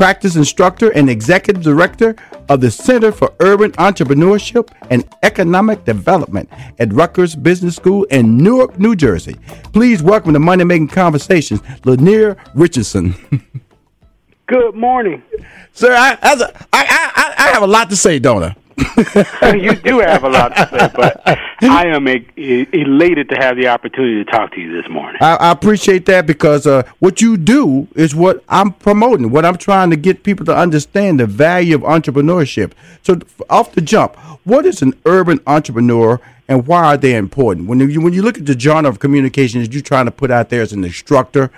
practice instructor and executive director of the Center for Urban Entrepreneurship and Economic Development at Rutgers Business School in Newark, New Jersey. Please welcome to Money Making Conversations, Lyneir Richardson. Good morning. Sir, I, I, I, I, have a lot to say, don't I? you do have a lot to say, but I am a, a, elated to have the opportunity to talk to you this morning. I, I appreciate that because uh, what you do is what I'm promoting. What I'm trying to get people to understand the value of entrepreneurship. So, off the jump, what is an urban entrepreneur? And why are they important? When you when you look at the genre of communications you're trying to put out there as an instructor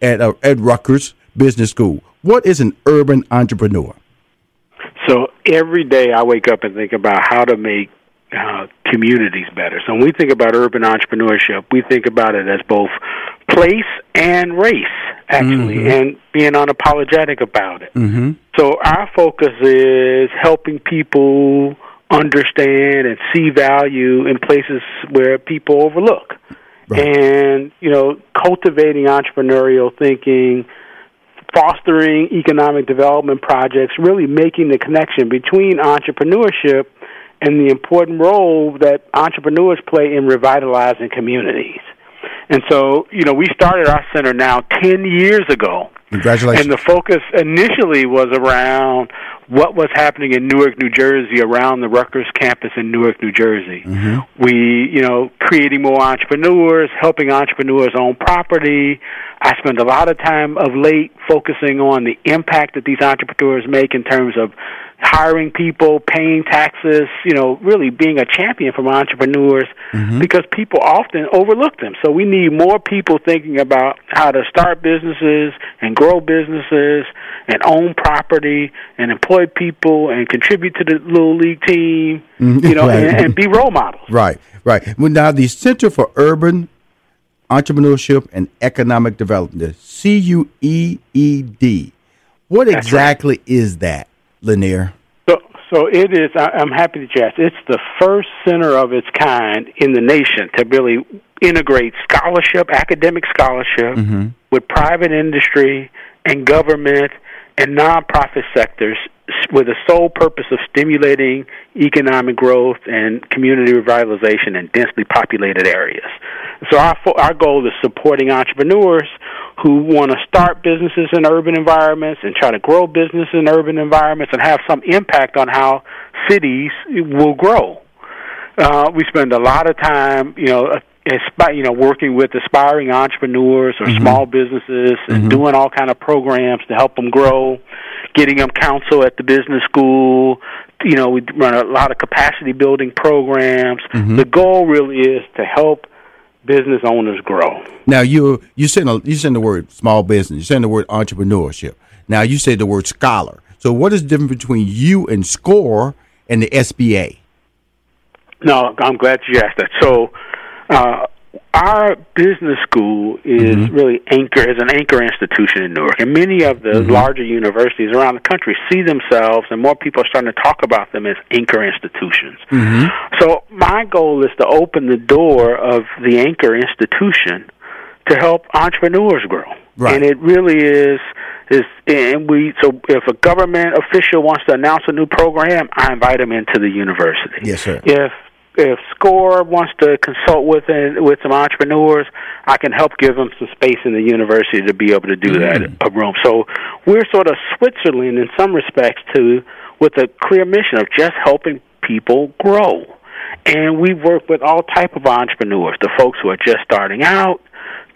at uh, at Rutgers Business School, what is an urban entrepreneur? Every day I wake up and think about how to make uh, communities better. So when we think about urban entrepreneurship, we think about it as both place and race, actually, mm-hmm. and being unapologetic about it. Mm-hmm. So our focus is helping people understand and see value in places where people overlook. Right. And, you know, cultivating entrepreneurial thinking, fostering economic development projects, really making the connection between entrepreneurship and the important role that entrepreneurs play in revitalizing communities. And so, you know, we started our center now 10 years ago. Congratulations. And the focus initially was around what was happening in Newark, New Jersey, around the Rutgers campus in Newark, New Jersey. Mm-hmm. We, you know, creating more entrepreneurs, helping entrepreneurs own property. I spend a lot of time of late focusing on the impact that these entrepreneurs make in terms of hiring people, paying taxes, you know, really being a champion for entrepreneurs mm-hmm. because people often overlook them. So we need more people thinking about how to start businesses and grow businesses and own property and employ people and contribute to the little league team, mm-hmm. you know, right. and, and, be role models. Right, right. Well, now the Center for Urban Entrepreneurship and Economic Development, the CUEED. What That's exactly right. is that? Lyneir? So, so it is. I, I'm happy to ask. It's the first center of its kind in the nation to really integrate scholarship, academic scholarship, mm-hmm. with private industry and government and nonprofit sectors with the sole purpose of stimulating economic growth and community revitalization in densely populated areas. So our our goal is supporting entrepreneurs who want to start businesses in urban environments and try to grow business in urban environments and have some impact on how cities will grow. Uh, we spend a lot of time, you know, you know, working with aspiring entrepreneurs or mm-hmm. small businesses and mm-hmm. doing all kind of programs to help them grow, getting them counsel at the business school. You know, we run a lot of capacity building programs. Mm-hmm. The goal really is to help business owners grow. Now you you said you said the word small business. You said the word entrepreneurship. Now you say the word scholar. So what is the difference between you and SCORE and the SBA? No, I'm glad you asked that. So uh, our business school is mm-hmm. really anchor is an anchor institution in Newark, and many of the mm-hmm. larger universities around the country see themselves, and more people are starting to talk about them as anchor institutions. Mm-hmm. So my goal is to open the door of the anchor institution to help entrepreneurs grow, right. and it really is is and we so if a government official wants to announce a new program, I invite them into the university. Yes, sir. If if SCORE wants to consult with with some entrepreneurs, I can help give them some space in the university to be able to do mm-hmm. that a room. So we're sort of Switzerland in some respects too, with a clear mission of just helping people grow. And we work with all type of entrepreneurs, the folks who are just starting out,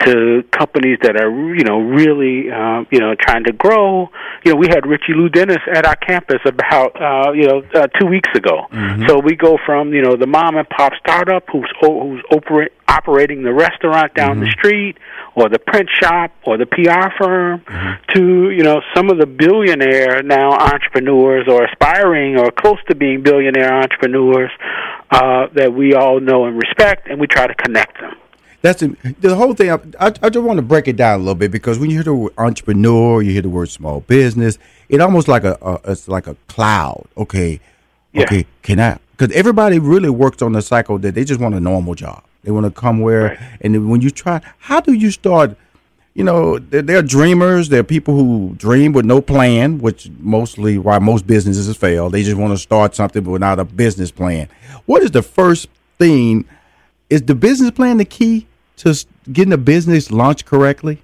to companies that are you know really uh, you know trying to grow. You know, we had Richelieu Dennis at our campus about uh, you know uh, two weeks ago. Mm-hmm. So we go from you know the mom and pop startup who's who's oper- operating the restaurant down mm-hmm. the street, or the print shop, or the PR firm, mm-hmm. to you know some of the billionaire now entrepreneurs or aspiring or close to being billionaire entrepreneurs uh, that we all know and respect, and we try to connect them that's the, the whole thing. I, I, I, just want to break it down a little bit because when you hear the word entrepreneur, you hear the word small business. It almost like a, a it's like a cloud. Okay, yeah. okay, can I? Because everybody really works on the cycle that they just want a normal job. They want to come where, right. and when you try, how do you start? You know, they're, they're dreamers. They're people who dream with no plan, which mostly why most businesses fail. They just want to start something without a business plan. What is the first thing? Is the business plan the key? To getting a business launched correctly?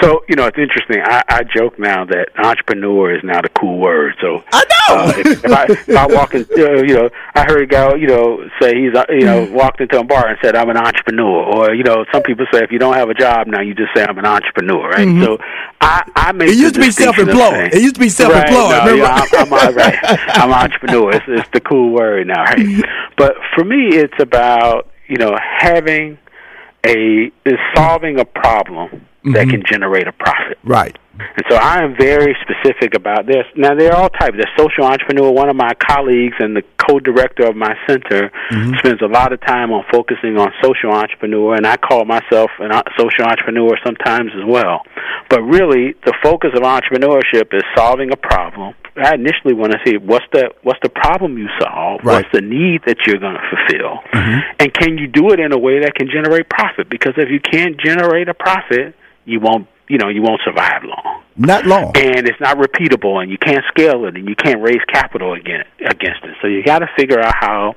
So you know, it's interesting. I, I joke now that entrepreneur is now the cool word. So I know. Uh, if, if, I, if I walk in, uh, you know, I heard a guy, you know, say he's, uh, you know, walked into a bar and said, "I'm an entrepreneur," or you know, some people say if you don't have a job now, you just say, "I'm an entrepreneur," right? Mm-hmm. So I, I make it used to be self-employed. It used to be self-employed. Right, no, yeah, I'm, I'm, right. I'm an entrepreneur. It's, it's the cool word now, right? But for me, it's about you know having a is solving a problem mm-hmm. that can generate a profit. Right. And so I am very specific about this. Now they're all types. There's social entrepreneur. One of my colleagues and the co-director of my center mm-hmm. spends a lot of time on focusing on social entrepreneur, and I call myself a social entrepreneur sometimes as well. But really, the focus of entrepreneurship is solving a problem. I initially want to see what's the what's the problem you solve, right. what's the need that you're going to fulfill, mm-hmm. and can you do it in a way that can generate profit? Because if you can't generate a profit, you won't you know you won't survive long. Not long. And it's not repeatable, and you can't scale it, and you can't raise capital again against it. So you got to figure out how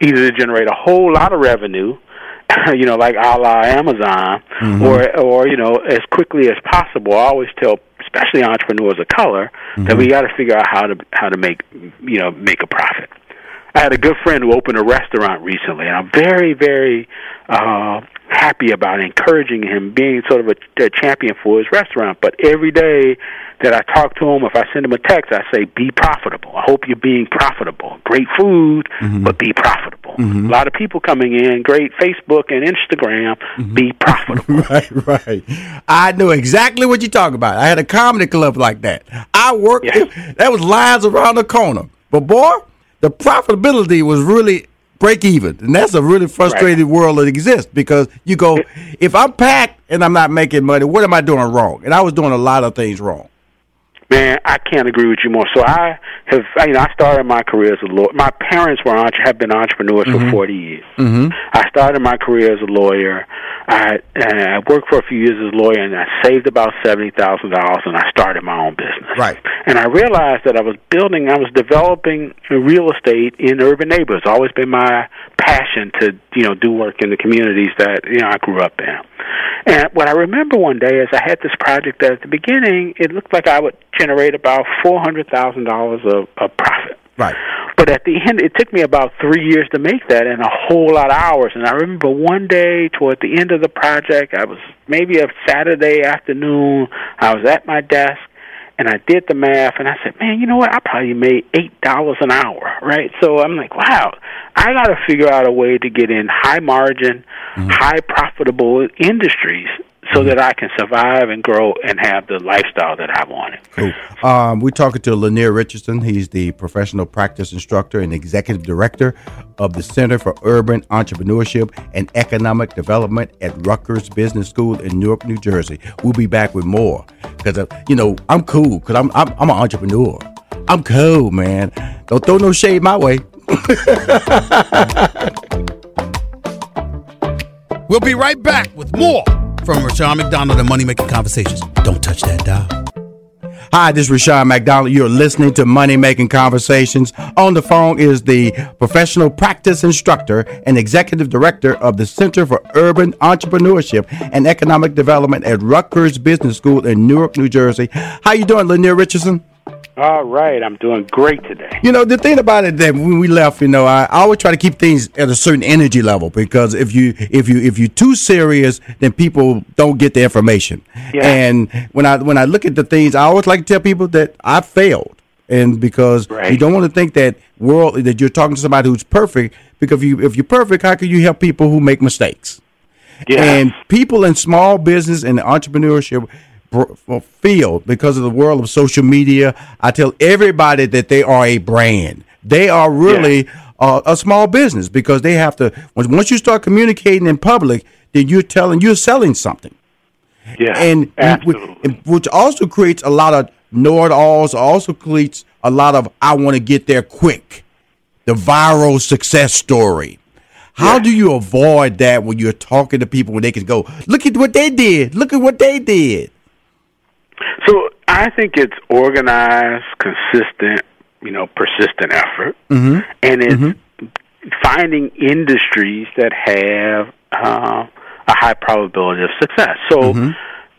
either to generate a whole lot of revenue, you know, like a la Amazon, mm-hmm. or or you know as quickly as possible. I always tell especially entrepreneurs of color, mm-hmm. that we got to figure out how to how to make you know make a profit. I had a good friend who opened a restaurant recently, and I'm very, very uh, happy about encouraging him being sort of a, a champion for his restaurant. But every day that I talk to him, if I send him a text, I say, "Be profitable." I hope you're being profitable. Great food, mm-hmm. but be profitable. Mm-hmm. A lot of people coming in, great Facebook and Instagram. Mm-hmm. Be profitable. right, right. I know exactly what you're talking about. I had a comedy club like that. I worked. Yeah. That was lines around the corner, but boy, the profitability was really break even. And that's a really frustrated right. world that exists because you go, if I'm packed and I'm not making money, what am I doing wrong? And I was doing a lot of things wrong. Man, I can't agree with you more. So I have, you know, I started my career as a lawyer. My parents were have been entrepreneurs mm-hmm. for forty years. Mm-hmm. I started my career as a lawyer. I and I worked for a few years as a lawyer, and I saved about seventy thousand dollars, and I started my own business. Right. And I realized that I was building, I was developing real estate in urban neighborhoods. It's always been my passion to, you know, do work in the communities that you know I grew up in. And what I remember one day is I had this project that at the beginning it looked like I would generate about four hundred thousand dollars of profit. Right. But at the end, it took me about three years to make that, and a whole lot of hours. And I remember one day toward the end of the project, I was maybe a Saturday afternoon. I was at my desk, and I did the math, and I said, "Man, you know what? I probably made eight dollars an hour, right?" So I'm like, "Wow, I got to figure out a way to get in high margin, mm-hmm. high profitable industries so that I can survive and grow and have the lifestyle that I wanted. Cool. Um, we're talking to Lyneir Richardson. He's the professional practice instructor and executive director of the Center for Urban Entrepreneurship and Economic Development at Rutgers Business School in Newark, New Jersey. We'll be back with more because, uh, you know, I'm cool because I'm, I'm, I'm an entrepreneur. I'm cool, man. Don't throw no shade my way. we'll be right back with more from Rushion McDonald and Money Making Conversations. Don't touch that dial. Hi, this is Rushion McDonald. You're listening to Money Making Conversations. On the phone is the professional practice instructor and executive director of the Center for Urban Entrepreneurship and Economic Development at Rutgers Business School in Newark, New Jersey. How you doing, Lyneir Richardson? All right, I'm doing great today. You know, the thing about it that when we left, you know, I, I always try to keep things at a certain energy level because if you if you if you're too serious, then people don't get the information. Yeah. And when I when I look at the things, I always like to tell people that I failed, and because right. you don't want to think that world that you're talking to somebody who's perfect. Because if you if you're perfect, how can you help people who make mistakes? Yeah. And people in small business and entrepreneurship field because of the world of social media. I tell everybody that they are a brand. They are really yeah. uh, a small business because they have to. Once you start communicating in public, then you're telling you're selling something. Yeah, and which also creates a lot of know-it-alls. Also creates a lot of I want to get there quick, the viral success story. How yeah. do you avoid that when you're talking to people when they can go, look at what they did, look at what they did? So I think it's organized, consistent, you know, persistent effort, mm-hmm. and it's mm-hmm. finding industries that have uh, a high probability of success. So. Mm-hmm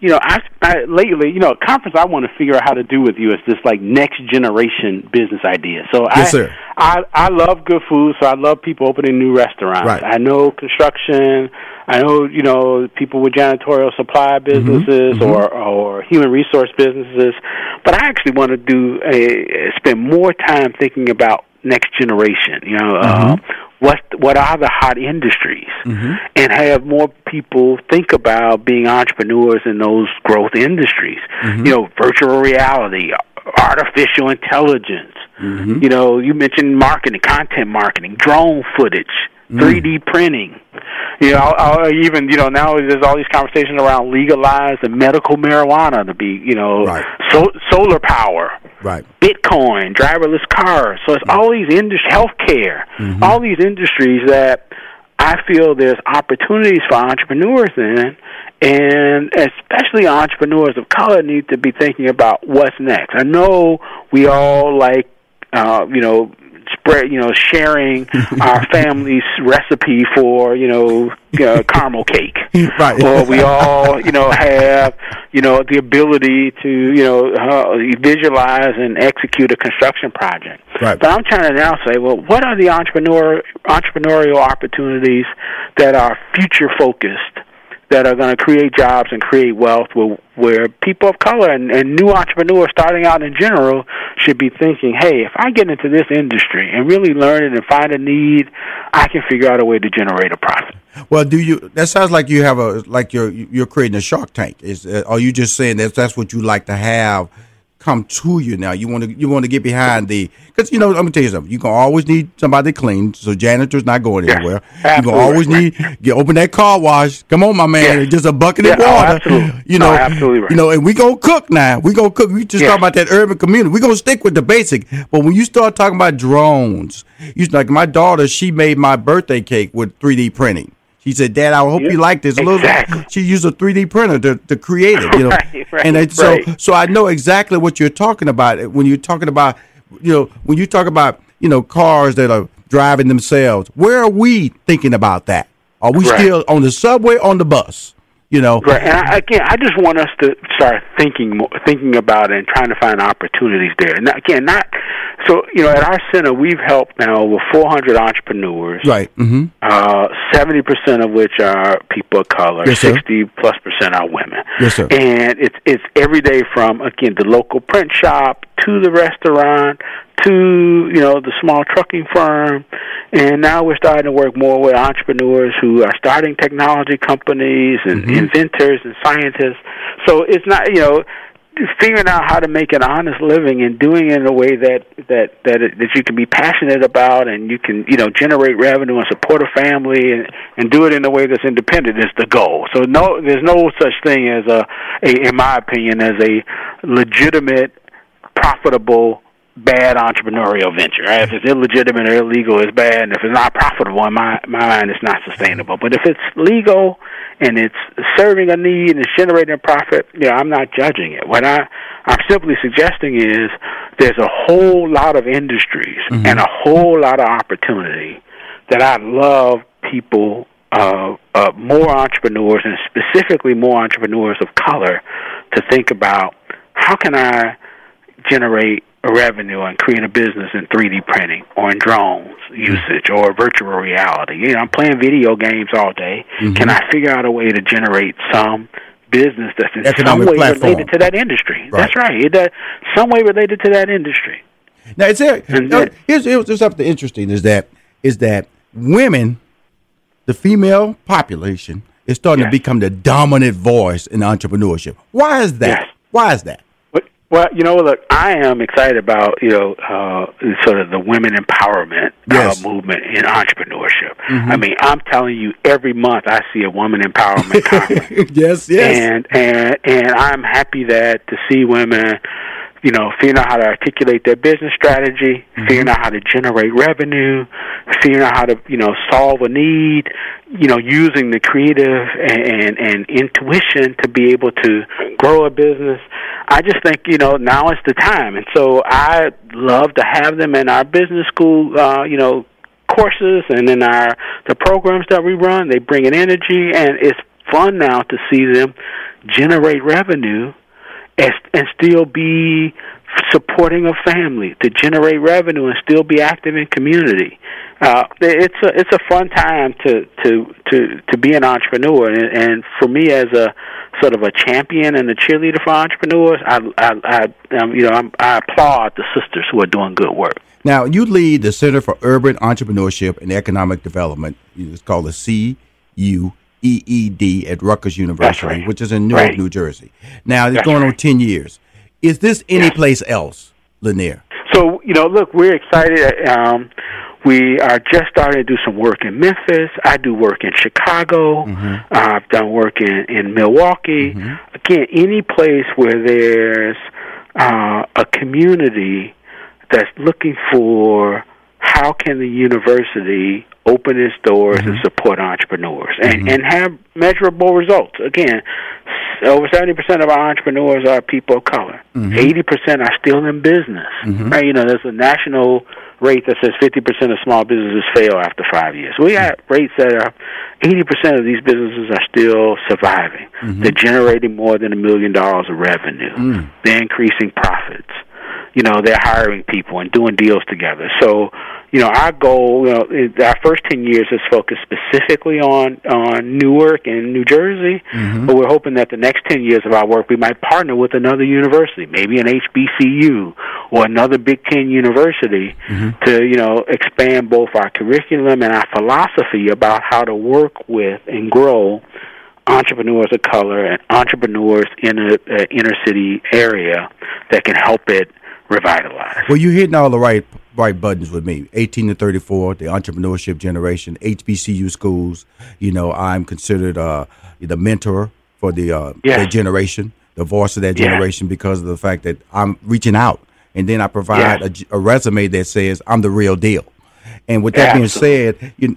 you know, I, I lately, you know, a conference I want to figure out how to do with you is this like next generation business idea. So yes, I, sir. I, I love good food, so I love people opening new restaurants. Right. I know construction. I know, you know, people with janitorial supply mm-hmm. businesses mm-hmm. or or human resource businesses, but I actually want to do a spend more time thinking about next generation. You know, mm-hmm. uh, what what are the hot industries, mm-hmm. and have more people think about being entrepreneurs in those growth industries. Mm-hmm. You know, virtual reality, artificial intelligence. Mm-hmm. You know, you mentioned marketing, content marketing, drone footage. 3D mm. printing. You know, I'll, I'll even you know now there's all these conversations around legalized and medical marijuana to be you know right. so, solar power, right? Bitcoin, driverless cars. So it's right. all these industries, healthcare, mm-hmm. all these industries that I feel there's opportunities for entrepreneurs in, and especially entrepreneurs of color need to be thinking about what's next. I know we all like, uh, you know, spread, you know, sharing our family's recipe for, you know, uh, caramel cake. Right. Or we all, you know, have, you know, the ability to, you know, uh, visualize and execute a construction project. Right. But I'm trying to now say, well, what are the entrepreneur entrepreneurial opportunities that are future focused? That are going to create jobs and create wealth where, where people of color and, and new entrepreneurs starting out in general should be thinking, hey, if I get into this industry and really learn it and find a need, I can figure out a way to generate a profit. Well, do you? That sounds like you have a like you're you're creating a Shark Tank. Is uh, are you just saying that that's what you like to have come to you now? You want to you want to get behind the because you know let me tell you something. You can always need somebody to clean, so janitor's not going Yeah, anywhere. You can always need get open that car wash. Come on, my man, Yeah. just a bucket of Yeah, oh, water. absolutely. You No, know, absolutely right. You know, and we gonna cook now. We gonna cook. We just Yeah. talk about that urban community. We gonna stick with the basic. But when you start talking about drones, you like my daughter. She made my birthday cake with 3D printing. She said, "Dad, I hope Yeah, you like this." A little exactly. she used a 3D printer to, to create it, you know. Right, right, and so right. so I know exactly what you're talking about when you're talking about you know when you talk about you know cars that are driving themselves. Where are we thinking about that? Are we still on the subway on the bus? You know, Right, and I, again, I just want us to start thinking more, thinking about it and trying to find opportunities there. And again, not so you know, at our center, we've helped now over 400 entrepreneurs. right? Mm-hmm. Uh, Seventy percent of which are people of color. Yes, sir. Sixty plus percent are women. Yes, sir. And it's it's every day from again the local print shop to the restaurant to you know the small trucking firm, and now we're starting to work more with entrepreneurs who are starting technology companies and Mm-hmm. inventors and scientists. So it's not you know figuring out how to make an honest living and doing it in a way that that that it, that you can be passionate about and you can you know generate revenue and support a family and and do it in a way that's independent is the goal. So no, there's no such thing as a, a in my opinion, as a legitimate, profitable. Bad entrepreneurial venture. Right? If it's illegitimate or illegal, it's bad. And if it's not profitable, in my my mind, it's not sustainable. But if it's legal and it's serving a need and it's generating a profit, you know, I'm not judging it. What I I'm simply suggesting is there's a whole lot of industries and a whole lot of opportunity that I love people, uh, uh, more entrepreneurs and specifically more entrepreneurs of color to think about how can I generate revenue and create a business in 3D printing or in drones usage or virtual reality. You know, I'm playing video games all day. Can I figure out a way to generate some business that's in Economic some way platform. related to that industry? Right. That's right. It, uh, some way related to that industry. Now, is there? And no, then- here's, here's something interesting: is that is that women, the female population, is starting to become the dominant voice in entrepreneurship. Why is that? Yes. Why is that? Well, you know, look, I am excited about you know uh, sort of the women empowerment Yes. uh, movement in entrepreneurship. I mean, I'm telling you, every month I see a woman empowerment conference. yes, yes. and and and I'm happy that to see women, you know, figuring out how to articulate their business strategy, figuring out how to generate revenue, figuring out how to you know solve a need, you know, using the creative and and, and intuition to be able to grow a business. I just think you know now is the time, and so I love to have them in our business school, uh, you know, courses and in our the programs that we run. They bring an energy, and it's fun now to see them generate revenue and, and still be supporting a family to generate revenue and still be active in community. Uh, it's a it's a fun time to to to to be an entrepreneur, and, and for me as a sort of a champion and a cheerleader for entrepreneurs, I I, I um, you know I'm, I applaud the sisters who are doing good work. Now, you lead the Center for Urban Entrepreneurship and Economic Development. It's called the CUEED at Rutgers University, right. which is in Newark, Right. New Jersey. Now, it's That's going on 10 years. Is this any place else, Lyneir? So you know, look, we're excited. Um, we are just starting to do some work in Memphis. I do work in Chicago. Mm-hmm. Uh, I've done work in in Milwaukee. Again, any place where there's uh, a community that's looking for how can the university open its doors and mm-hmm. support entrepreneurs and, mm-hmm. and have measurable results. Again, over 70% of our entrepreneurs are people of color. Mm-hmm. 80% are still in business. Right? You know, there's a national rate that says 50% of small businesses fail after five years. We got rates that are 80% of these businesses are still surviving. Mm-hmm. They're generating more than a million dollars of revenue. Mm. They're increasing profits. You know, they're hiring people and doing deals together. So, you know, our goal, you know, is our first 10 years is focused specifically on on Newark and New Jersey, Mm-hmm. but we're hoping that the next 10 years of our work we might partner with another university, maybe an HBCU or another Big 10 university Mm-hmm. to, you know, expand both our curriculum and our philosophy about how to work with and grow entrepreneurs of color and entrepreneurs in a, a inner city area that can help it revitalize. Well, you're hitting all the right right buttons with me. 18 to 34, the entrepreneurship generation, HBCU schools. You know, I'm considered uh, the mentor for the uh, Yeah. that generation, the voice of that Yeah. generation, because of the fact that I'm reaching out, and then I provide Yeah. a, a resume that says I'm the real deal. And with that being Absolutely. said, you,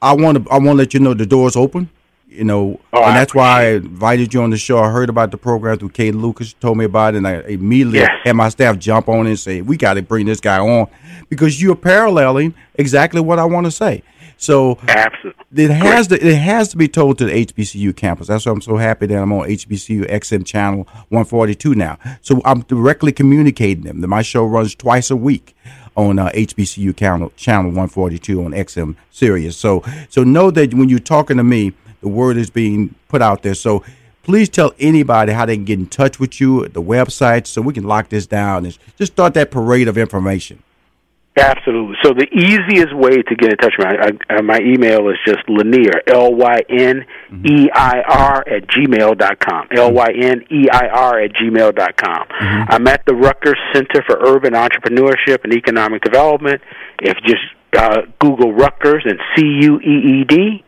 I want to I want to let you know the door's open. You know, Oh, and that's why I invited you on the show. I heard about the program through Kate Lucas, told me about it, and I immediately Yes. had my staff jump on it and say, "We got to bring this guy on," because you're paralleling exactly what I want to say. So Absolutely. it has to it has to be told to the HBCU campus. That's why I'm so happy that I'm on HBCU XM channel 142 now. So I'm directly communicating them. That my show runs twice a week on uh, HBCU channel channel 142 on XM Sirius. So so know that when you're talking to me, the word is being put out there. So please tell anybody how they can get in touch with you, at the website, so we can lock this down and just start that parade of information. Absolutely. So the easiest way to get in touch with me, I, I, my email is just Lyneir, L Y N E I R at gmail dot com. L Y N E I R at gmail dot com. Mm-hmm. I'm at the Rutgers Center for Urban Entrepreneurship and Economic Development. If you just uh, Google Rutgers and C U E E D,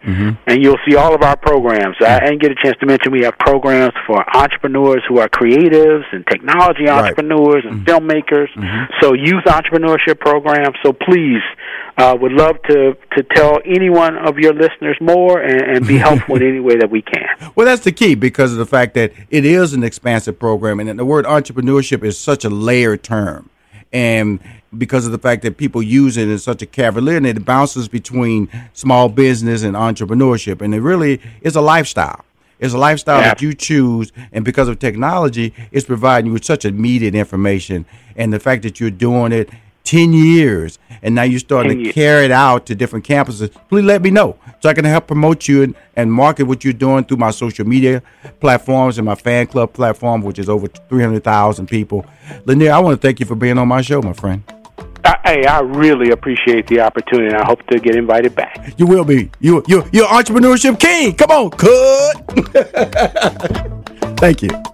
and you'll see all of our programs. I didn't get a chance to mention we have programs for entrepreneurs who are creatives and technology Right. entrepreneurs and filmmakers. So youth entrepreneurship programs. So please, uh, would love to to tell anyone of your listeners more and, and be helpful in any way that we can. Well, that's the key because of the fact that it is an expansive program, and the word entrepreneurship is such a layered term, and because of the fact that people use it in such a cavalier, and it bounces between small business and entrepreneurship, and it really is a lifestyle. It's a lifestyle Yeah. that you choose, and because of technology, it's providing you with such immediate information, and the fact that you're doing it. 10 years and now you're starting to carry it out to different campuses please let me know so i can help promote you and, and market what you're doing through my social media platforms and my fan club platform which is over 300000 people. Lyneir i want to thank you for being on my show my friend. I, hey, I really appreciate the opportunity. and I hope to get invited back. you will be. You you you're entrepreneurship king. Come on cut. Thank you